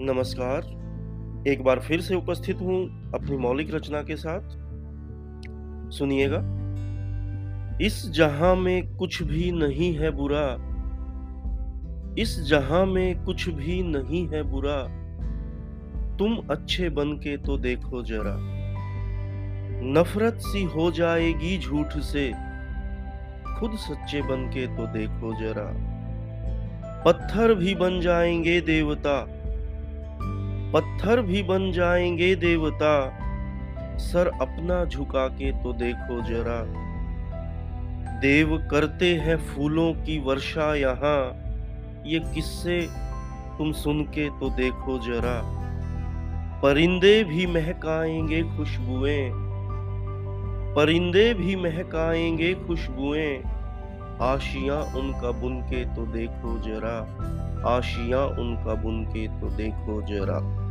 नमस्कार। एक बार फिर से उपस्थित हूँ अपनी मौलिक रचना के साथ। सुनिएगा। इस जहाँ में कुछ भी नहीं है बुरा, इस जहाँ में कुछ भी नहीं है बुरा, तुम अच्छे बन के तो देखो जरा। नफरत सी हो जाएगी झूठ से, खुद सच्चे बन के तो देखो जरा। पत्थर भी बन जाएँगे देवता। पत्थर भी बन जाएँगे देवता। सर अपना झुका के तो देखो जरा। देव करते हैं फूलों की वर्षा यहाँ। ये किस्से तुम सुन के तो देखो जरा। परिंदे भी महकाएँगे खुशबुएँ। परिंदे भी महकाएँगे खुशबुएँ। आशियाँ उनका बुन के तो देखो जरा आशियाँ उनका बुन के तो देखो जरा।